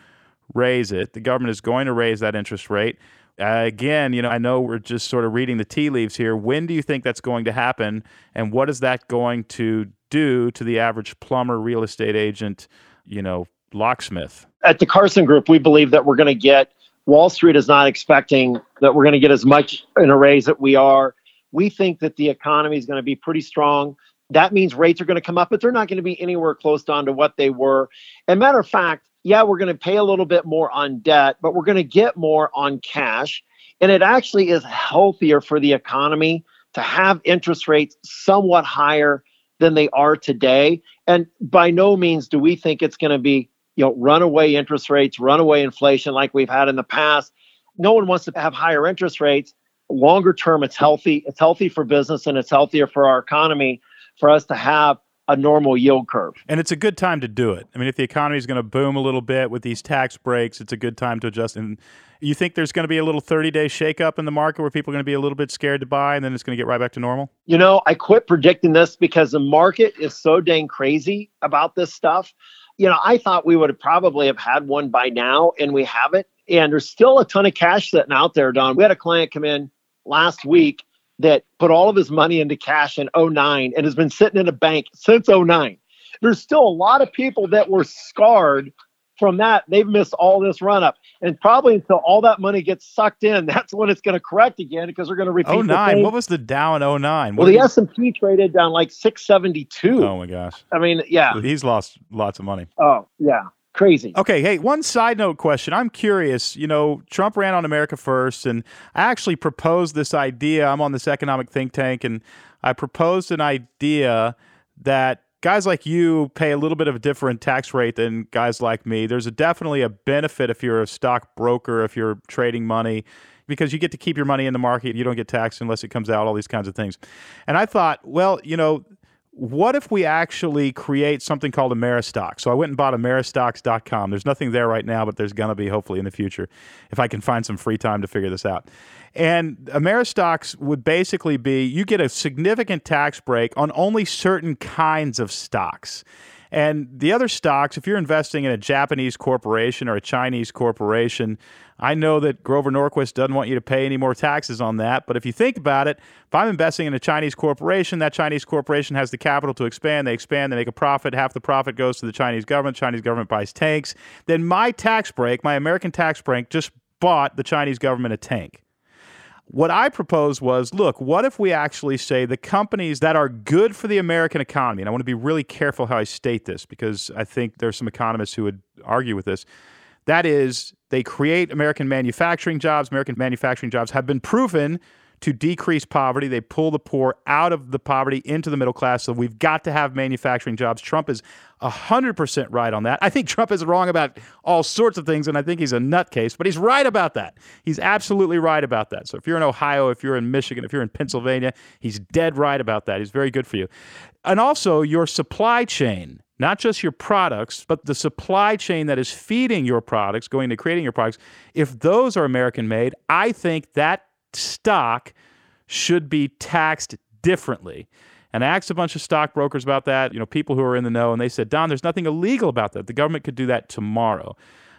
raise it. The government is going to raise that interest rate. Uh, again, you know, I know we're just sort of reading the tea leaves here. When do you think that's going to happen? And what is that going to do to the average plumber, real estate agent, you know, locksmith? At the Carson Group, we believe that we're going to get, Wall Street is not expecting that we're going to get as much in a raise that we are. We think that the economy is going to be pretty strong. That means rates are going to come up, but they're not going to be anywhere close down to what they were. And matter of fact, yeah, we're going to pay a little bit more on debt, but we're going to get more on cash. And it actually is healthier for the economy to have interest rates somewhat higher than they are today. And by no means do we think it's going to be you know, runaway interest rates, runaway inflation like we've had in the past. No one wants to have higher interest rates. Longer term, it's healthy. It's healthy for business and it's healthier for our economy for us to have a normal yield curve. And it's a good time to do it. I mean, if the economy is going to boom a little bit with these tax breaks, it's a good time to adjust. And you think there's going to be a little 30 day shakeup in the market where people are going to be a little bit scared to buy and then it's going to get right back to normal? You know, I quit predicting this because the market is so dang crazy about this stuff you know, I thought we would have probably have had one by now, and we haven't. And there's still a ton of cash sitting out there, Don. We had a client come in last week that put all of his money into cash in 09 and has been sitting in a bank since 09. There's still a lot of people that were scarred from that. They've missed all this run up. And probably until all that money gets sucked in, (laughs) that's when it's going to correct again because they're going to repeat. 09. What was the Dow in 09? What well, the S and P traded down like 672. Oh my gosh. I mean, yeah. He's lost lots of money. Oh yeah. Crazy. Okay, hey, one side note question. I'm curious. You know, Trump ran on America First, and I actually proposed this idea. I'm on this economic think tank, and I proposed an idea that guys like you pay a little bit of a different tax rate than guys like me. There's a, definitely a benefit if you're a stock broker, if you're trading money, because you get to keep your money in the market. You don't get taxed unless it comes out, all these kinds of things. And I thought, well, you know, what if we actually create something called Ameristock? So I went and bought Ameristocks.com. There's nothing there right now, but there's going to be hopefully in the future if I can find some free time to figure this out. And Ameristocks would basically be you get a significant tax break on only certain kinds of stocks. And the other stocks, if you're investing in a Japanese corporation or a Chinese corporation, I know that Grover Norquist doesn't want you to pay any more taxes on that. But if you think about it, if I'm investing in a Chinese corporation, that Chinese corporation has the capital to expand. They expand, they make a profit. Half the profit goes to the Chinese government. The Chinese government buys tanks. Then my tax break, my American tax break, just bought the Chinese government a tank. What I proposed was look, what if we actually say the companies that are good for the American economy, and I want to be really careful how I state this because I think there's some economists who would argue with this. That is, they create American manufacturing jobs. American manufacturing jobs have been proven to decrease poverty. They pull the poor out of the poverty into the middle class. So we've got to have manufacturing jobs. Trump is 100% right on that. I think Trump is wrong about all sorts of things, and I think he's a nutcase, but he's right about that. He's absolutely right about that. So if you're in Ohio, if you're in Michigan, if you're in Pennsylvania, he's dead right about that. He's very good for you. And also, your supply chain not just your products, but the supply chain that is feeding your products, going to creating your products, if those are American made, I think that stock should be taxed differently. And I asked a bunch of stockbrokers about that, you know, people who are in the know, and they said, Don, there's nothing illegal about that. The government could do that tomorrow.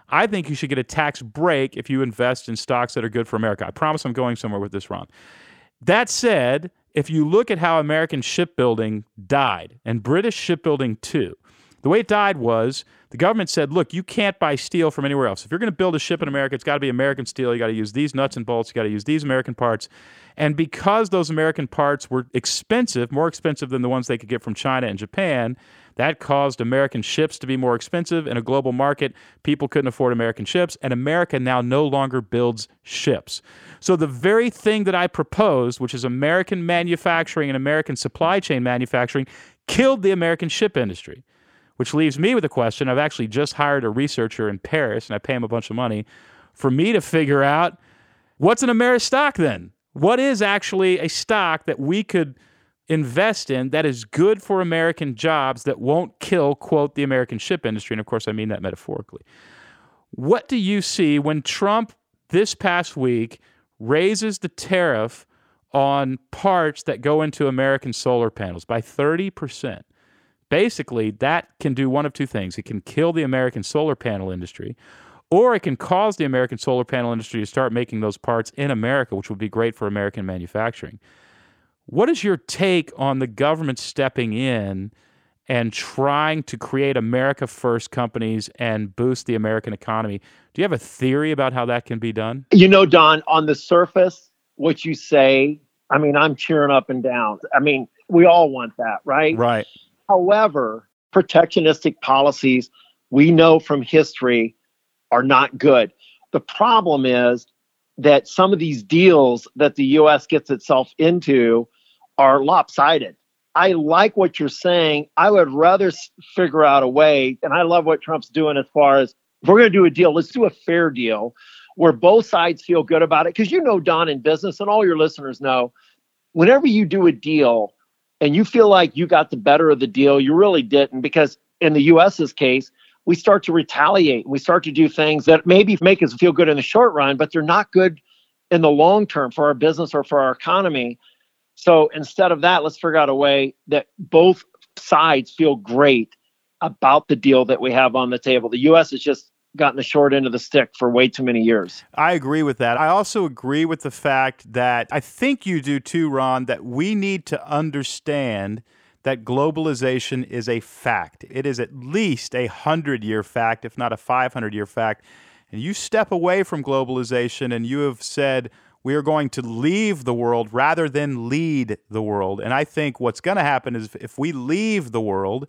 I think you should get a tax break if you invest in stocks that are good for America. I promise I'm going somewhere with this, Ron. That said, if you look at how American shipbuilding died, and British shipbuilding too, the way it died was the government said, look, you can't buy steel from anywhere else. If you're going to build a ship in America, it's got to be American steel. You got to use these nuts and bolts. You got to use these American parts. And because those American parts were expensive, more expensive than the ones they could get from China and Japan, that caused American ships to be more expensive in a global market. People couldn't afford American ships, and America now no longer builds ships. So, the very thing that I proposed, which is American manufacturing and American supply chain manufacturing, killed the American ship industry which leaves me with a question. I've actually just hired a researcher in Paris, and I pay him a bunch of money for me to figure out what's an Ameristock stock then? What is actually a stock that we could invest in that is good for American jobs that won't kill, quote, the American ship industry? And of course, I mean that metaphorically. What do you see when Trump this past week raises the tariff on parts that go into American solar panels by 30%? Basically that can do one of two things. It can kill the American solar panel industry, or it can cause the American solar panel industry to start making those parts in America, which would be great for American manufacturing. What is your take on the government stepping in and trying to create America first companies and boost the American economy? Do you have a theory about how that can be done? You know, Don, on the surface, what you say, I mean, I'm cheering up and down. I mean, we all want that, right? Right. However, protectionistic policies we know from history are not good. The problem is that some of these deals that the US gets itself into are lopsided. I like what you're saying. I would rather figure out a way, and I love what Trump's doing as far as if we're going to do a deal, let's do a fair deal where both sides feel good about it. Because you know, Don, in business, and all your listeners know, whenever you do a deal, and you feel like you got the better of the deal, you really didn't because in the US's case, we start to retaliate. We start to do things that maybe make us feel good in the short run, but they're not good in the long term for our business or for our economy. So instead of that, let's figure out a way that both sides feel great about the deal that we have on the table. The US is just gotten the short end of the stick for way too many years. I agree with that. I also agree with the fact that I think you do too, Ron, that we need to understand that globalization is a fact. It is at least a 100 year fact, if not a 500 year fact. And you step away from globalization and you have said, we are going to leave the world rather than lead the world. And I think what's going to happen is if we leave the world,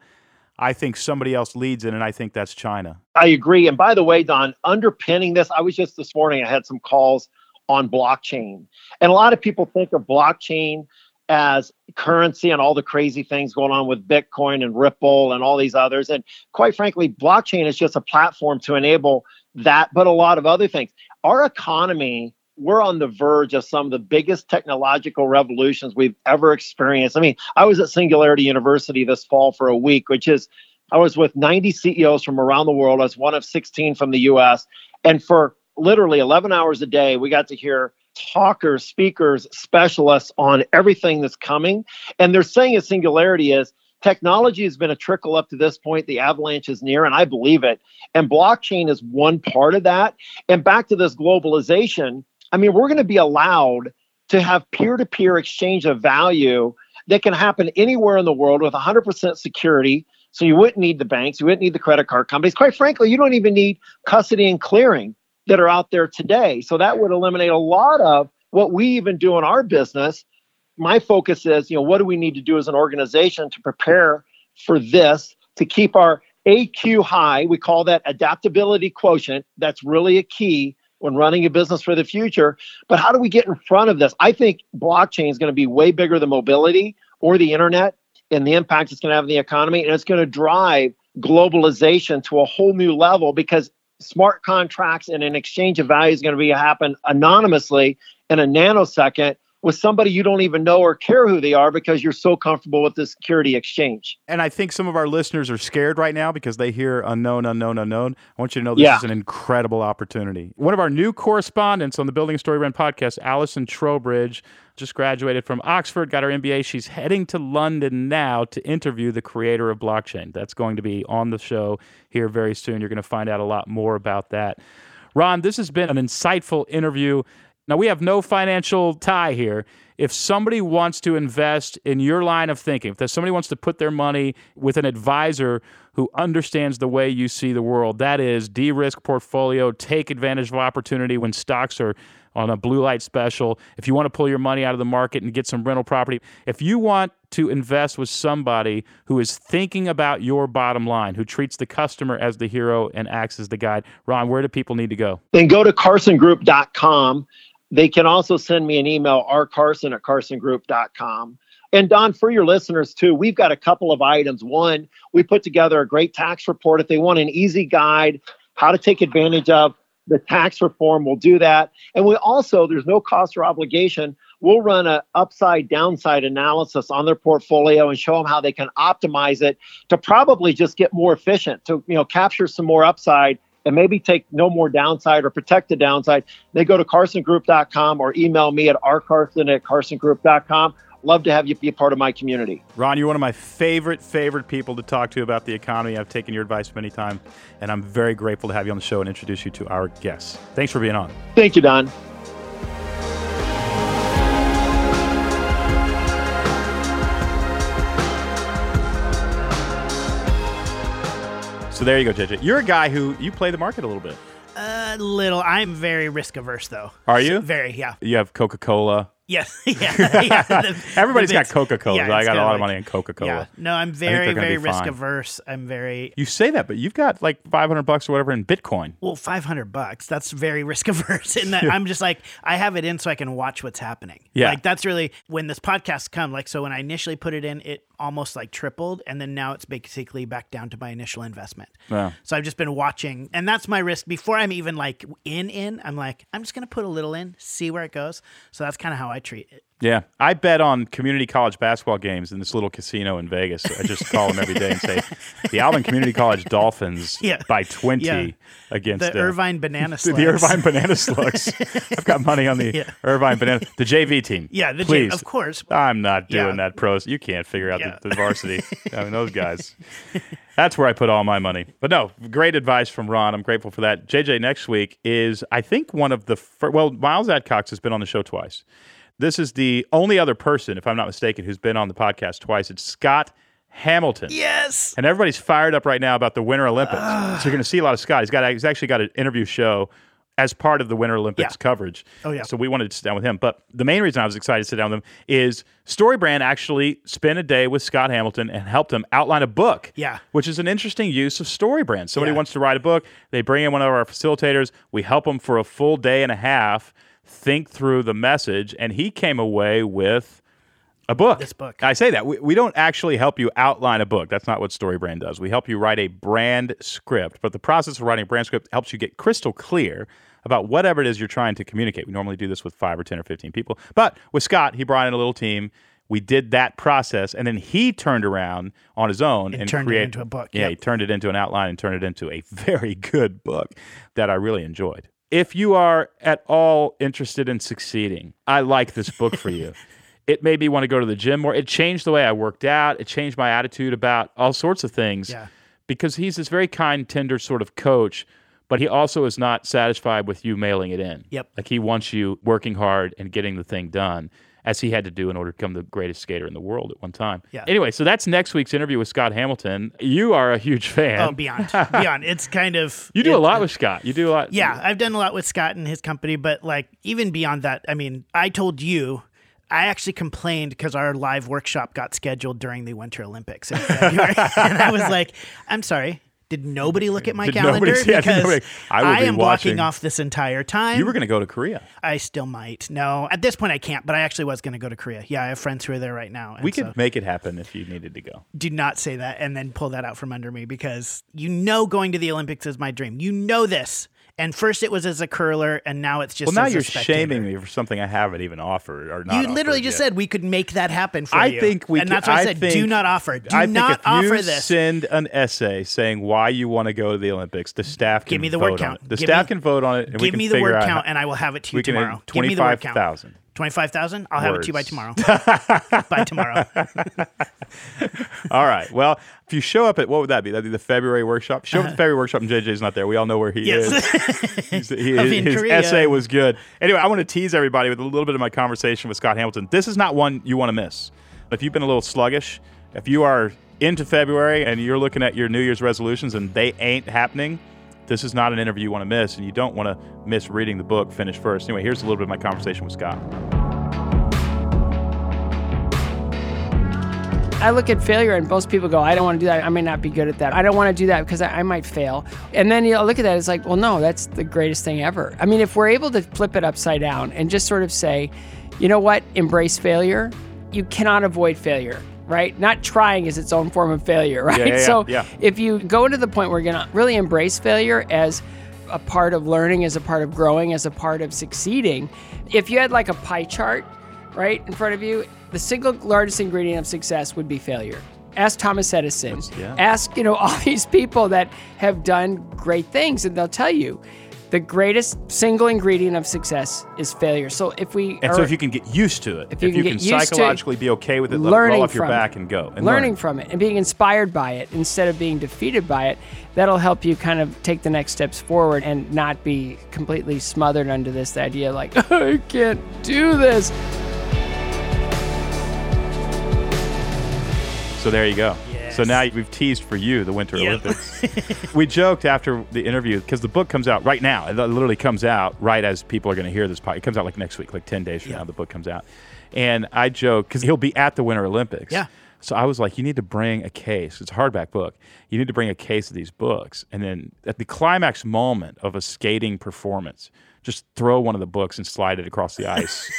I think somebody else leads it, and I think that's China. I agree. And by the way, Don, underpinning this, I was just this morning, I had some calls on blockchain. And a lot of people think of blockchain as currency and all the crazy things going on with Bitcoin and Ripple and all these others. And quite frankly, blockchain is just a platform to enable that, but a lot of other things. Our economy we're on the verge of some of the biggest technological revolutions we've ever experienced. I mean, I was at Singularity University this fall for a week, which is I was with 90 CEOs from around the world. I was one of 16 from the US. And for literally 11 hours a day, we got to hear talkers, speakers, specialists on everything that's coming. And they're saying a singularity is technology has been a trickle up to this point. The avalanche is near, and I believe it. And blockchain is one part of that. And back to this globalization, I mean, we're going to be allowed to have peer to peer exchange of value that can happen anywhere in the world with 100% security. So you wouldn't need the banks, you wouldn't need the credit card companies. Quite frankly, you don't even need custody and clearing that are out there today. So that would eliminate a lot of what we even do in our business. My focus is, you know, what do we need to do as an organization to prepare for this to keep our AQ high? We call that adaptability quotient. That's really a key when running a business for the future. But how do we get in front of this? I think blockchain is going to be way bigger than mobility or the internet and the impact it's going to have on the economy. And it's going to drive globalization to a whole new level because smart contracts and an exchange of value is going to be happen anonymously in a nanosecond with somebody you don't even know or care who they are because you're so comfortable with the security exchange. And I think some of our listeners are scared right now because they hear unknown, unknown, unknown. I want you to know this yeah. is an incredible opportunity. One of our new correspondents on the Building a Story Brand podcast, Allison Trowbridge, just graduated from Oxford, got her MBA. She's heading to London now to interview the creator of blockchain. That's going to be on the show here very soon. You're going to find out a lot more about that. Ron, this has been an insightful interview. Now, we have no financial tie here. If somebody wants to invest in your line of thinking, if somebody wants to put their money with an advisor who understands the way you see the world, that is, de risk portfolio, take advantage of opportunity when stocks are on a blue light special, if you want to pull your money out of the market and get some rental property, if you want to invest with somebody who is thinking about your bottom line, who treats the customer as the hero and acts as the guide, Ron, where do people need to go? Then go to carsongroup.com they can also send me an email, rcarson at carsongroup.com. And Don, for your listeners too, we've got a couple of items. One, we put together a great tax report. If they want an easy guide, how to take advantage of the tax reform, we'll do that. And we also, there's no cost or obligation. We'll run an upside downside analysis on their portfolio and show them how they can optimize it to probably just get more efficient, to you know capture some more upside and maybe take no more downside or protect the downside, they go to carsongroup.com or email me at rcarson at carsongroup.com. Love to have you be a part of my community. Ron, you're one of my favorite, favorite people to talk to about the economy. I've taken your advice many times, and I'm very grateful to have you on the show and introduce you to our guests. Thanks for being on. Thank you, Don. So there you go, JJ. You're a guy who you play the market a little bit. A little. I'm very risk averse, though. Are you? Very, yeah. You have Coca Cola. Yes, (laughs) yeah, yeah. (laughs) The, Everybody's the got Coca Cola. Yeah, I got a lot like, of money in Coca Cola. Yeah. No, I'm very, very risk averse. I'm very. You say that, but you've got like 500 bucks or whatever in Bitcoin. Well, 500 bucks. That's very risk averse. In that (laughs) I'm just like I have it in so I can watch what's happening. Yeah. Like that's really when this podcast come. Like so when I initially put it in, it almost like tripled, and then now it's basically back down to my initial investment. Yeah. So I've just been watching, and that's my risk before I'm even like in in. I'm like I'm just gonna put a little in, see where it goes. So that's kind of how I treat it. Yeah, I bet on community college basketball games in this little casino in Vegas. I just call them every day and say (laughs) the Alvin Community College Dolphins yeah. by twenty yeah. against the uh, (laughs) Irvine Banana Slugs. The Irvine Banana Slugs. I've got money on the yeah. Irvine Banana, the JV team. (laughs) Yeah, the please. J- of course. I'm not doing that pros. You can't figure out the, the varsity. I mean, those guys. That's where I put all my money. But no, great advice from Ron. I'm grateful for that. JJ next week is, I think, one of the well, Miles Adcox has been on the show twice. This is the only other person, if I'm not mistaken, who's been on the podcast twice. It's Scott Hamilton. Yes. And everybody's fired up right now about the Winter Olympics. Uh, so you're going to see a lot of Scott. He's got he's actually got an interview show as part of the Winter Olympics yeah. coverage. Oh yeah. So we wanted to sit down with him. But the main reason I was excited to sit down with him is StoryBrand actually spent a day with Scott Hamilton and helped him outline a book. Yeah. Which is an interesting use of StoryBrand. Somebody yeah. wants to write a book, they bring in one of our facilitators, we help them for a full day and a half think through the message, and he came away with a book. This book. I say that. We, we don't actually help you outline a book. That's not what StoryBrand does. We help you write a brand script, but the process of writing a brand script helps you get crystal clear about whatever it is you're trying to communicate. We normally do this with five or 10 or 15 people. But with Scott, he brought in a little team. We did that process, and then he turned around on his own and, And turned it created into a book, Yeah, yep. he turned it into an outline and turned it into a (laughs) very good book that I really enjoyed. If you are at all interested in succeeding, I like this book for you. (laughs) It made me want to go to the gym more. It changed the way I worked out. It changed my attitude about all sorts of things Yeah. because he's this very kind, tender sort of coach, but he also is not satisfied with you mailing it in. Yep. Like he wants you working hard and getting the thing done as he had to do in order to become the greatest skater in the world at one time. Yeah. Anyway, so that's next week's interview with Scott Hamilton. You are a huge fan. Oh, beyond, beyond. (laughs) It's kind of You do it- a lot with Scott. You do a lot. Yeah, I've done a lot with Scott and his company, but like even beyond that, I mean, I told you. I actually complained because our live workshop got scheduled during the Winter Olympics in (laughs) February, (laughs) and I was like, "I'm sorry, did nobody look at my Did calendar? nobody yeah, because nobody- I will be am watching. blocking off this entire time. You were going to go to Korea. I still might. No, at this point I can't. But I actually was going to go to Korea. Yeah, I have friends who are there right now. and We could so- make it happen if you needed to go. do not say that and then pull that out from under me because you know going to the Olympics is my dream. You know this. And first it was as a curler, and now it's just. Well, now you're shaming me for something I haven't even offered or not. You literally just yet. said we could make that happen for I you. think we and can- that's why I, I said, do not offer. Do I not think offer this. send an essay saying why you want to go to the Olympics, the staff can Give me the vote word on count. it. The Give staff me- can vote on it, and we Give me the word count, how- and I will have it to you tomorrow. Give me the word count. thousand. Twenty-five thousand. I'll have it to you by tomorrow. (laughs) by tomorrow. (laughs) All right. Well, if you show up at what would that be? That'd be the February workshop. Show up at the uh-huh. February workshop, and JJ's not there. We all know where he Yes. is. (laughs) He- in his essay was good. Anyway, I want to tease everybody with a little bit of my conversation with Scott Hamilton. This is not one you want to miss. If you've been a little sluggish, if you are into February and you're looking at your New Year's resolutions and they ain't happening, this is not an interview you want to miss, and you don't want to miss reading the book finish first. Anyway, here's a little bit of my conversation with Scott. I look at failure and most people go, I don't want to do that. I may not be good at that. I don't want to do that because I, I might fail. And then you look at that, it's like, well, no, that's the greatest thing ever. I mean, if we're able to flip it upside down and just sort of say, you know what, embrace failure, you cannot avoid failure. Right? Not trying is its own form of failure, (laughs) right? yeah, yeah, so yeah. if you go to the point where you're going to really embrace failure as a part of learning, as a part of growing, as a part of succeeding, if you had like a pie chart, right, in front of you, the single largest ingredient of success would be failure. Ask Thomas Edison. yeah. Ask, you know, (laughs) all these people that have done great things, and they'll tell you the greatest single ingredient of success is failure. So if we And are so if you can get used to it, If you can get used to it, psychologically be okay with it, let it roll off your from it. back and go. And learning learn. from it and being inspired by it instead of being defeated by it, that'll help you kind of take the next steps forward and not be completely smothered under this idea like, (laughs) I can't do this. So there you go. So now we've teased for you the Winter Yep. Olympics. (laughs) we joked after the interview because the book comes out right now. It literally comes out right as people are going to hear this. Podcast. It comes out like next week, like ten days from Yeah. now. The book comes out, and I joke because he'll be at the Winter Olympics. Yeah. So I was like, you need to bring a case. It's a hardback book. You need to bring a case of these books, and then at the climax moment of a skating performance, just throw one of the books and slide it across the (laughs) ice.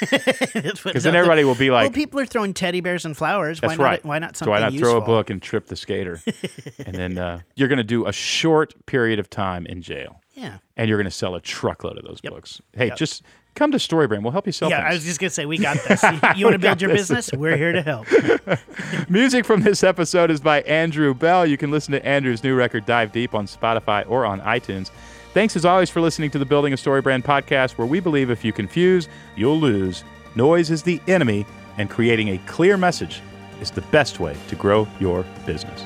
Because then everybody will be like, well, people are throwing teddy bears and flowers. That's why right. not? Why not So something why not useful? throw a book and trip the skater? and then uh, you're going to do a short period of time in jail, Yeah. and you're going to sell a truckload of those Yep. books. Hey, Yep. just come to Storybrand. We'll help you sell Yeah, things. I was just gonna say we got (laughs) this. You, you want to build your business? We're here to help. (laughs) Music from this episode is by Andrew Bell. You can listen to Andrew's new record, Dive Deep, on Spotify or on iTunes. Thanks as always for listening to the Building a Story Brand podcast, where we believe if you confuse, you'll lose. Noise is the enemy, and creating a clear message is the best way to grow your business.